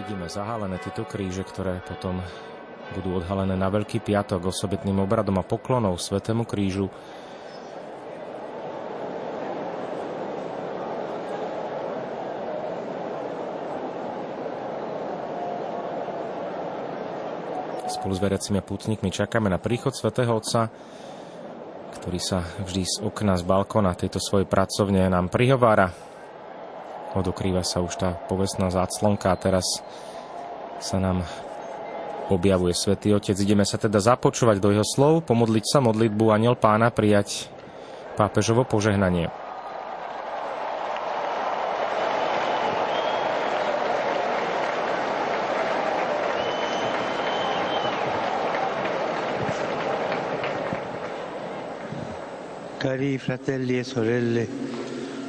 Vidíme zahalené tieto kríže, ktoré potom budú odhalené na Veľký piatok osobitným obradom a poklonou Svetému krížu. Spolu s veriacimi a pútnikmi čakáme na príchod Svetého Otca, ktorý sa vždy z okna, z balkona tejto svojej pracovne nám prihovára odokrýva sa už tá povestná záclonka a teraz sa nám objavuje Svetý Otec. Ideme sa teda započúvať do jeho slov, pomodliť sa modlitbu Aniel Pána, prijať pápežovo požehnanie. Cari fratelli e sorelle,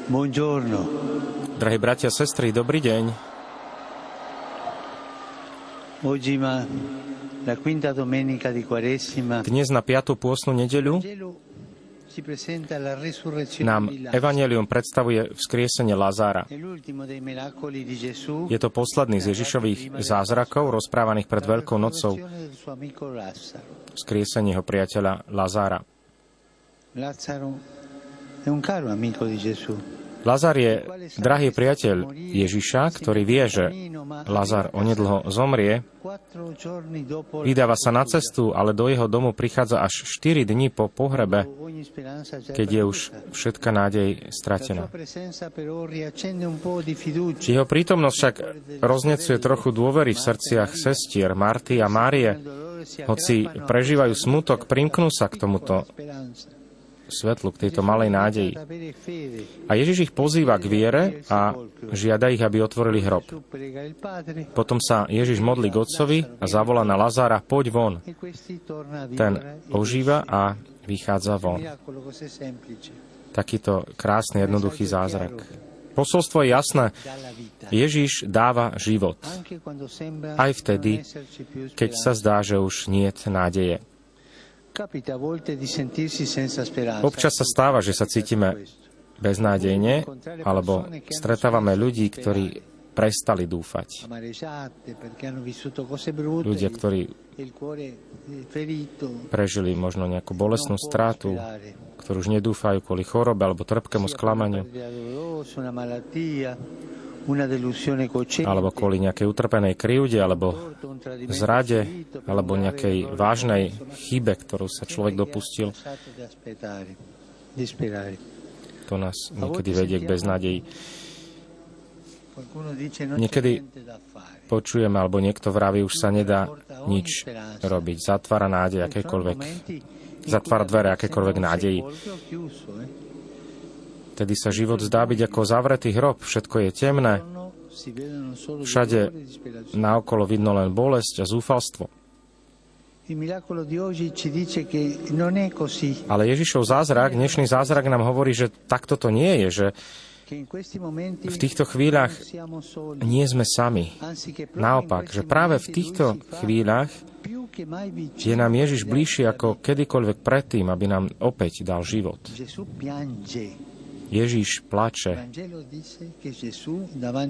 buongiorno. Drahí bratia a sestry, dobrý deň. Dnes na 5. pôstnu nedeľu nám Evangelium predstavuje vzkriesenie Lazára. Je to posledný z Ježišových zázrakov rozprávaných pred Veľkou nocou. Vzkriesenie jeho priateľa Lazára. Lazaro è un caro amico di Gesù. Lazar je drahý priateľ Ježiša, ktorý vie, že Lazar onedlho zomrie, vydáva sa na cestu, ale do jeho domu prichádza až 4 dní po pohrebe, keď je už všetka nádej stratená. Jeho prítomnosť však roznecuje trochu dôvery v srdciach sestier Marty a Márie, hoci prežívajú smutok, primknú sa k tomuto svetlu, k tejto malej nádeji. A Ježiš ich pozýva k viere a žiada ich, aby otvorili hrob. Potom sa Ježiš modlí k otcovi a zavolá na Lazára, poď von. Ten ožíva a vychádza von. Takýto krásny, jednoduchý zázrak. Posolstvo je jasné. Ježiš dáva život. Aj vtedy, keď sa zdá, že už nie je nádeje. Občas sa stáva, že sa cítime beznádejne, alebo stretávame ľudí, ktorí prestali dúfať. Ľudia, ktorí prežili možno nejakú bolestnú strátu, ktorí už nedúfajú kvôli chorobe alebo trpkému sklamaniu alebo kvôli nejakej utrpenej krivde, alebo zrade, alebo nejakej vážnej chybe, ktorú sa človek dopustil. To nás niekedy vedie k beznádeji. Niekedy počujeme, alebo niekto vraví, už sa nedá nič robiť. Zatvára nádej akékoľvek, zatvára dvere akékoľvek nádeji. Vtedy sa život zdá byť ako zavretý hrob, všetko je temné, všade naokolo vidno len bolesť a zúfalstvo. Ale Ježišov zázrak, dnešný zázrak nám hovorí, že takto to nie je, že v týchto chvíľach nie sme sami. Naopak, že práve v týchto chvíľach je nám Ježiš bližší ako kedykoľvek predtým, aby nám opäť dal život. Ježiš plače.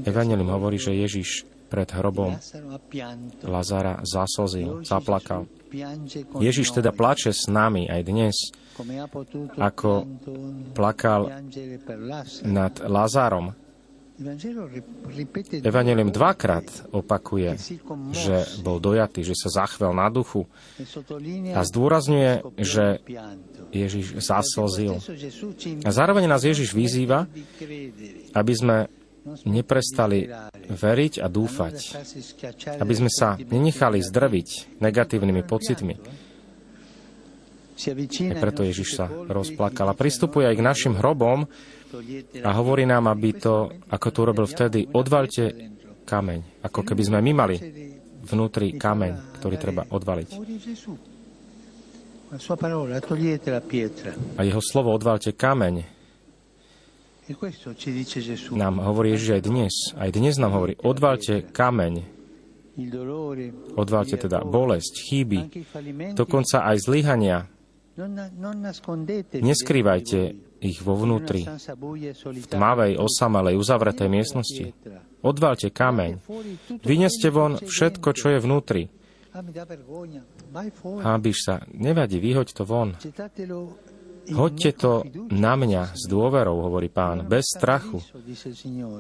Evangelium hovorí, že Ježiš pred hrobom Lazara zaslzil, zaplakal. Ježiš teda plače s nami aj dnes, ako plakal nad Lazárom. Evangelium dvakrát opakuje, že bol dojatý, že sa zachvel na duchu a zdôrazňuje, že Ježiš zaslzil. A zároveň nás Ježiš vyzýva, aby sme neprestali veriť a dúfať. Aby sme sa nenechali zdrviť negatívnymi pocitmi. A preto Ježiš sa rozplakal a pristupuje aj k našim hrobom A hovorí nám, aby to, ako to urobil vtedy, odvalte kameň. Ako keby sme my mali vnútri kameň, ktorý treba odvaliť. A jeho slovo odvalte kameň. Nám hovorí Ježiš aj dnes. Aj dnes nám hovorí, odvalte kameň. Odvalte teda bolesť, chyby, dokonca aj zlyhania. Neskrývajte ich vo vnútri, v tmavej, osamelej, uzavretej miestnosti. Odvalte kameň. Vyneste von všetko, čo je vnútri. Hábiš sa, nevadí, vyhoď to von. Hoďte to na mňa s dôverou, hovorí pán, bez strachu.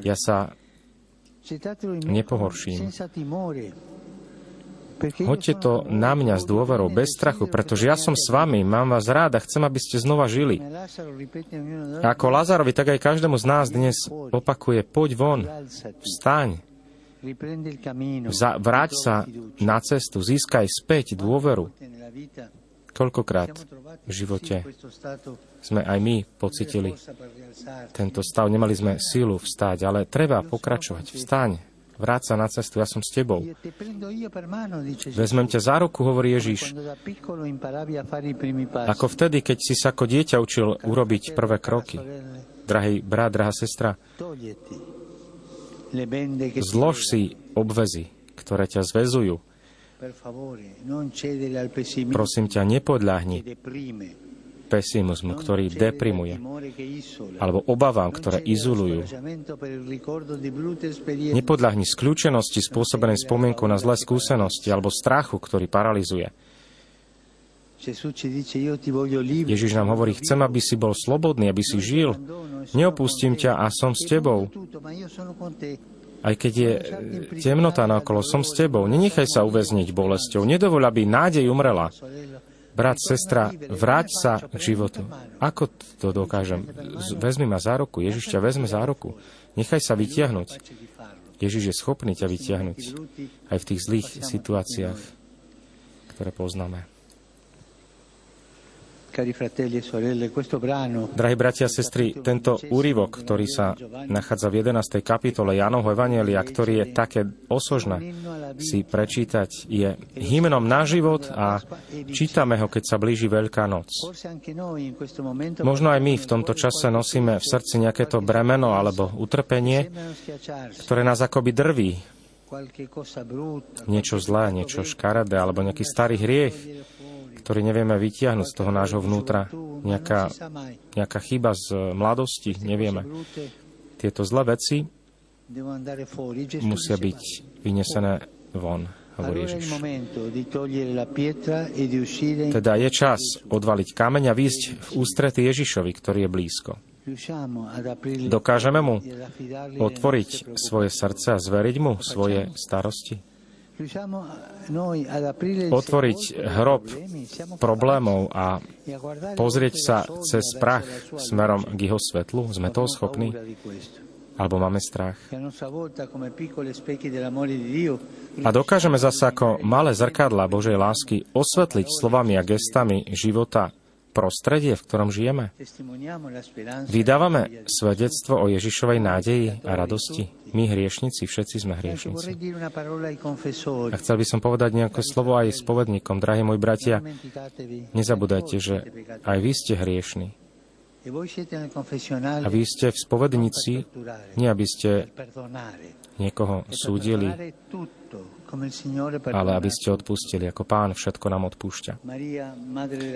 Ja sa nepohorším. Hoďte to na mňa s dôverou, bez strachu, pretože ja som s vami, mám vás rád a chcem, aby ste znova žili. A ako Lazarovi, tak aj každému z nás dnes opakuje, poď von, vstaň, vráť sa na cestu, získaj späť dôveru. Koľkokrát v živote sme aj my pocitili tento stav. Nemali sme sílu vstáť, ale treba pokračovať. Vstaň, vráť sa na cestu, ja som s tebou. Vezmem ťa za ruku, hovorí Ježiš. Ako vtedy, keď si sa ako dieťa učil urobiť prvé kroky. Drahý brat, drahá sestra, zlož si obvezy, ktoré ťa zväzujú Prosím ťa, nepodľahni pesimizmu, ktorý deprimuje, alebo obavám, ktoré izolujú. Nepodľahni skľúčenosti spôsobenej spomienkou na zlé skúsenosti alebo strachu, ktorý paralizuje. Ježiš nám hovorí, chcem, aby si bol slobodný, aby si žil. Neopustím ťa a som s tebou. Aj keď je e, temnota okolo, som s tebou. Nenechaj sa uväzniť bolesťou. Nedovoľ, aby nádej umrela. Brat, sestra, vráť sa k životu. Ako to dokážem? Vezmi ma za ruku. Ježiš ťa vezme za ruku. Nechaj sa vytiahnuť. Ježiš je schopný ťa vytiahnuť aj v tých zlých situáciách, ktoré poznáme. E Drahí bratia a sestry, tento úryvok, ktorý sa nachádza v 11. kapitole Jánovho Evangelia, ktorý je také osožné si prečítať, je hymnom na život a čítame ho, keď sa blíži Veľká noc. Možno aj my v tomto čase nosíme v srdci nejaké to bremeno alebo utrpenie, ktoré nás akoby drví. Niečo zlé, niečo škaredé alebo nejaký starý hriech, ktorý nevieme vytiahnuť z toho nášho vnútra. Nejaká, nejaká chyba z mladosti, nevieme. Tieto zlé veci musia byť vynesené von, hovorí Ježiš. Teda je čas odvaliť kameň a výjsť v ústrety Ježišovi, ktorý je blízko. Dokážeme mu otvoriť svoje srdce a zveriť mu svoje starosti? Otvoriť hrob problémov a pozrieť sa cez prach smerom k jeho svetlu? Sme toho schopní? Alebo máme strach? A dokážeme zase ako malé zrkadla Božej lásky osvetliť slovami a gestami života prostredie, v ktorom žijeme? Vydávame svedectvo o Ježišovej nádeji a radosti? My hriešnici, všetci sme hriešnici. A chcel by som povedať nejaké slovo aj spovedníkom. Drahí moji bratia, nezabudajte, že aj vy ste hriešni. A vy ste v spovednici, nie aby ste niekoho súdili, ale aby ste odpustili, ako Pán všetko nám odpúšťa.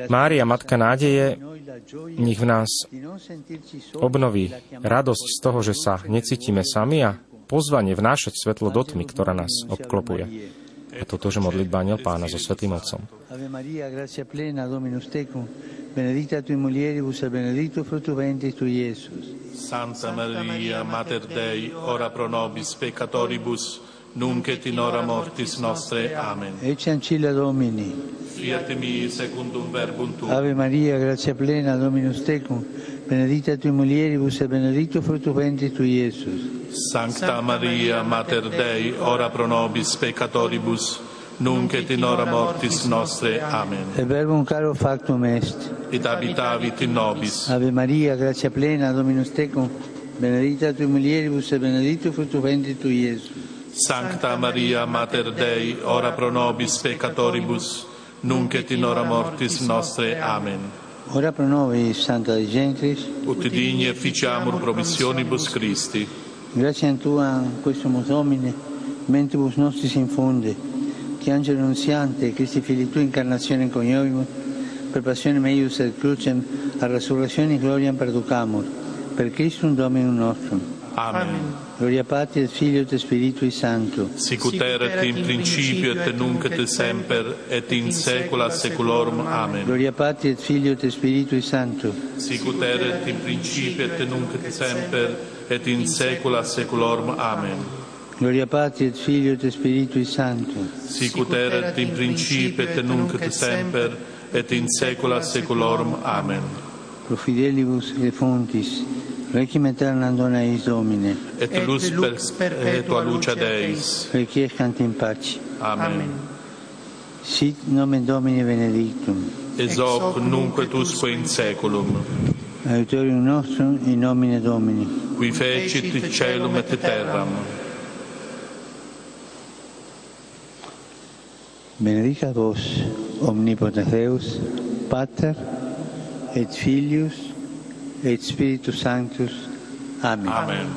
Mária, Matka nádeje, nech v nás obnoví radosť z toho, že sa necítime sami a pozvanie vnášať svetlo do tmy, ktorá nás obklopuje. A toto, že modlitba Aniel Pána so Svetým Otcom. Benedicta tui mulieribus e benedictus fructus ventris tui, Iesus. Santa Maria, Mater Dei, ora pro nobis peccatoribus, nunc et in hora mortis nostre. Amen. Ecce ancilla Domini. Fiat mi secundum verbum tuum. Ave Maria, grazia plena, Dominus tecum, benedicta tui mulieribus e benedictus fructus ventris tui, Iesus. Sancta Maria, Mater Dei, ora pro nobis peccatoribus, nunc et in hora mortis nostre. Amen. E verbum caro factum est. Et habitavit in nobis. Ave Maria, grazia plena, Dominus tecum, benedicta tu mulieribus e benedictus fructus ventris tui, Iesus. Sancta Maria, Mater Dei, ora pro nobis peccatoribus, nunc et in hora mortis nostre. Amen. Ora pro nobis, Santa Dei Gentris, Ut digni efficiamur promissionibus Christi. gratia tua, questumus Domine, mentibus nostris infunde, che angelo annunziante, Christi fili tu incarnazione coniovimus, per passione meius et crucem, a resurrezione in gloria perducamur, per Christum Dominum nostrum. Amen. Gloria Patri et Filio et Spiritui Sancto. Sicut erat in principio et nunc et semper et in saecula saeculorum. Amen. Gloria Patri et Filio et Spiritui Sancto. Sicut erat in principio et nunc et semper et in saecula saeculorum. Amen. Gloria Patri et Filio et Spiritui Sancto. Sicut erat in principio et nunc et semper et in saecula saeculorum. Amen. Pro fidelibus et fontis Requiem aeternam dona eis Domine. Et lux perpetua lucia Deis. Requiescant in pace. Amen. Sit nomen Domini benedictum. Ex hoc nunc et usque in saeculum. Aiutorium nostrum in nomine Domini. Qui fecit celum et terram. Benedicat vos, omnipotens Deus, Pater, et Filius, et Spiritus Sanctus. Amen. Amen.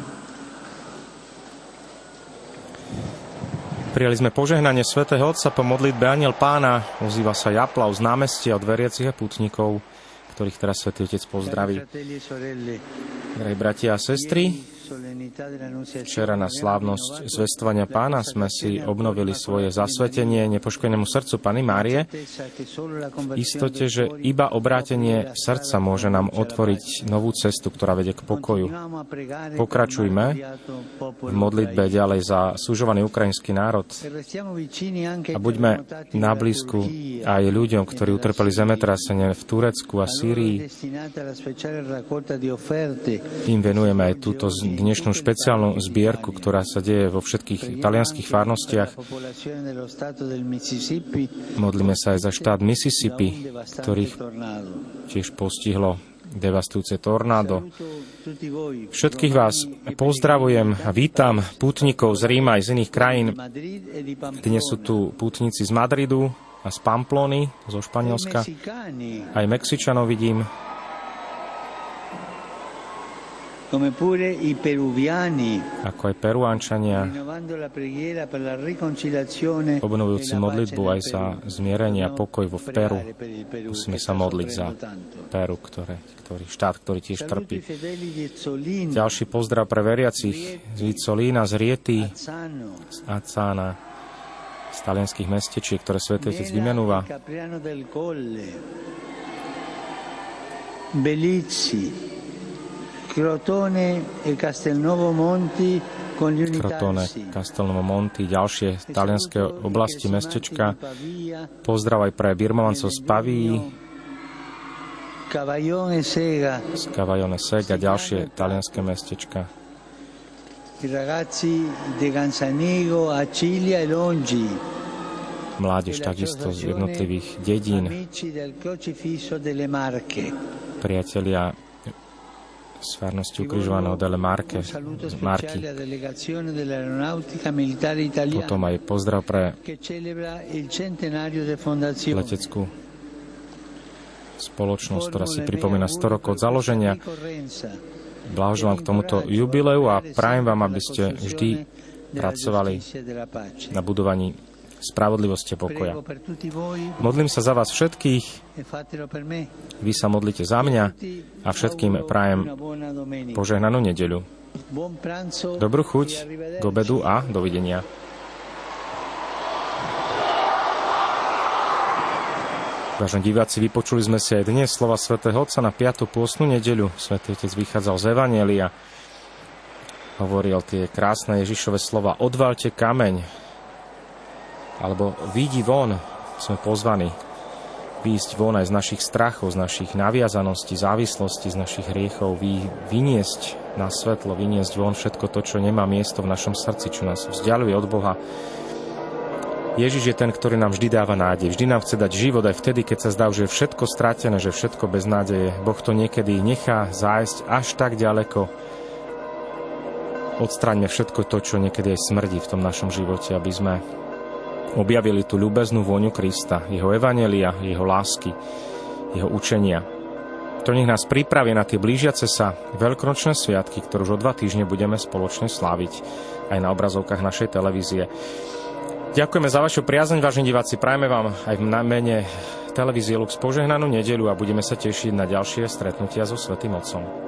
Prijali sme požehnanie svätého Otca po modlitbe Aniel Pána. Ozýva sa Japlav z námestia od veriacich a putníkov, ktorých teraz Svetý Otec pozdraví. Drahí bratia a sestry, Včera na slávnosť zvestovania pána sme si obnovili svoje zasvetenie nepoškodenému srdcu Pany Márie. V istote, že iba obrátenie srdca môže nám otvoriť novú cestu, ktorá vedie k pokoju. Pokračujme v modlitbe ďalej za súžovaný ukrajinský národ a buďme na blízku aj ľuďom, ktorí utrpeli zemetrasenie v Turecku a Sýrii. Im venujeme aj túto dnešnú špeciálnu zbierku, ktorá sa deje vo všetkých talianských farnostiach. Modlíme sa aj za štát Mississippi, ktorých tiež postihlo devastujúce tornádo. Všetkých vás pozdravujem a vítam pútnikov z Ríma aj z iných krajín. Dnes sú tu pútnici z Madridu a z Pamplony, zo Španielska. Aj Mexičanov vidím. Ako aj Peruánčania, obnovujúci e la modlitbu aj za zmierenie a pokoj vo Peru. pregare per il Perù, Musíme sa modliť za. Peru, ktoré, ktorý, štát, ktorý tiež trpí. Ďalší pozdrav pre veriacich z Vicolína, z Riety, z Acána, z talianských mestečiek, ktoré Svetý Otec vymenúva. e Crotone e Castelnuovo Monti Crotone. Castelnovo Monti, ďalšie talianské oblasti, mestečka. Pozdrav aj pre birmovancov z Paví, Cavaillon Sega, z Cavajone Sega, ďalšie talianské mestečka. e Mládež takisto z jednotlivých dedín, priatelia z farnosti ukrižovaného Dele Marke, Marky. Potom aj pozdrav pre leteckú spoločnosť, ktorá si pripomína 100 rokov od založenia. Blahoželám k tomuto jubileu a prajem vám, aby ste vždy pracovali na budovaní spravodlivosti a pokoja. Modlím sa za vás všetkých, vy sa modlite za mňa a všetkým prajem požehnanú nedeľu. Dobrú chuť k obedu a dovidenia. Vážení diváci, vypočuli sme si aj dnes slova svätého Otca na 5. pôstnu nedeľu. Svetý Otec vychádzal z Evanielia. Hovoril tie krásne Ježišove slova Odvalte kameň. Alebo vidí von. Sme pozvaní výjsť von aj z našich strachov, z našich naviazaností, závislostí, z našich hriechov, vy, vyniesť na svetlo, vyniesť von všetko to, čo nemá miesto v našom srdci, čo nás vzdialuje od Boha. Ježiš je ten, ktorý nám vždy dáva nádej. Vždy nám chce dať život aj vtedy, keď sa zdá, že je všetko stratené, že všetko bez nádeje. Boh to niekedy nechá zájsť až tak ďaleko. Odstraňme všetko to, čo niekedy aj smrdí v tom našom živote, aby sme objavili tú ľubeznú vôňu Krista, jeho evanelia, jeho lásky, jeho učenia. To nech nás pripraví na tie blížiace sa veľkročné sviatky, ktoré už o dva týždne budeme spoločne sláviť aj na obrazovkách našej televízie. Ďakujeme za vašu priazeň, vážení diváci. Prajeme vám aj v mene televízie Lux požehnanú nedelu a budeme sa tešiť na ďalšie stretnutia so Svetým Otcom.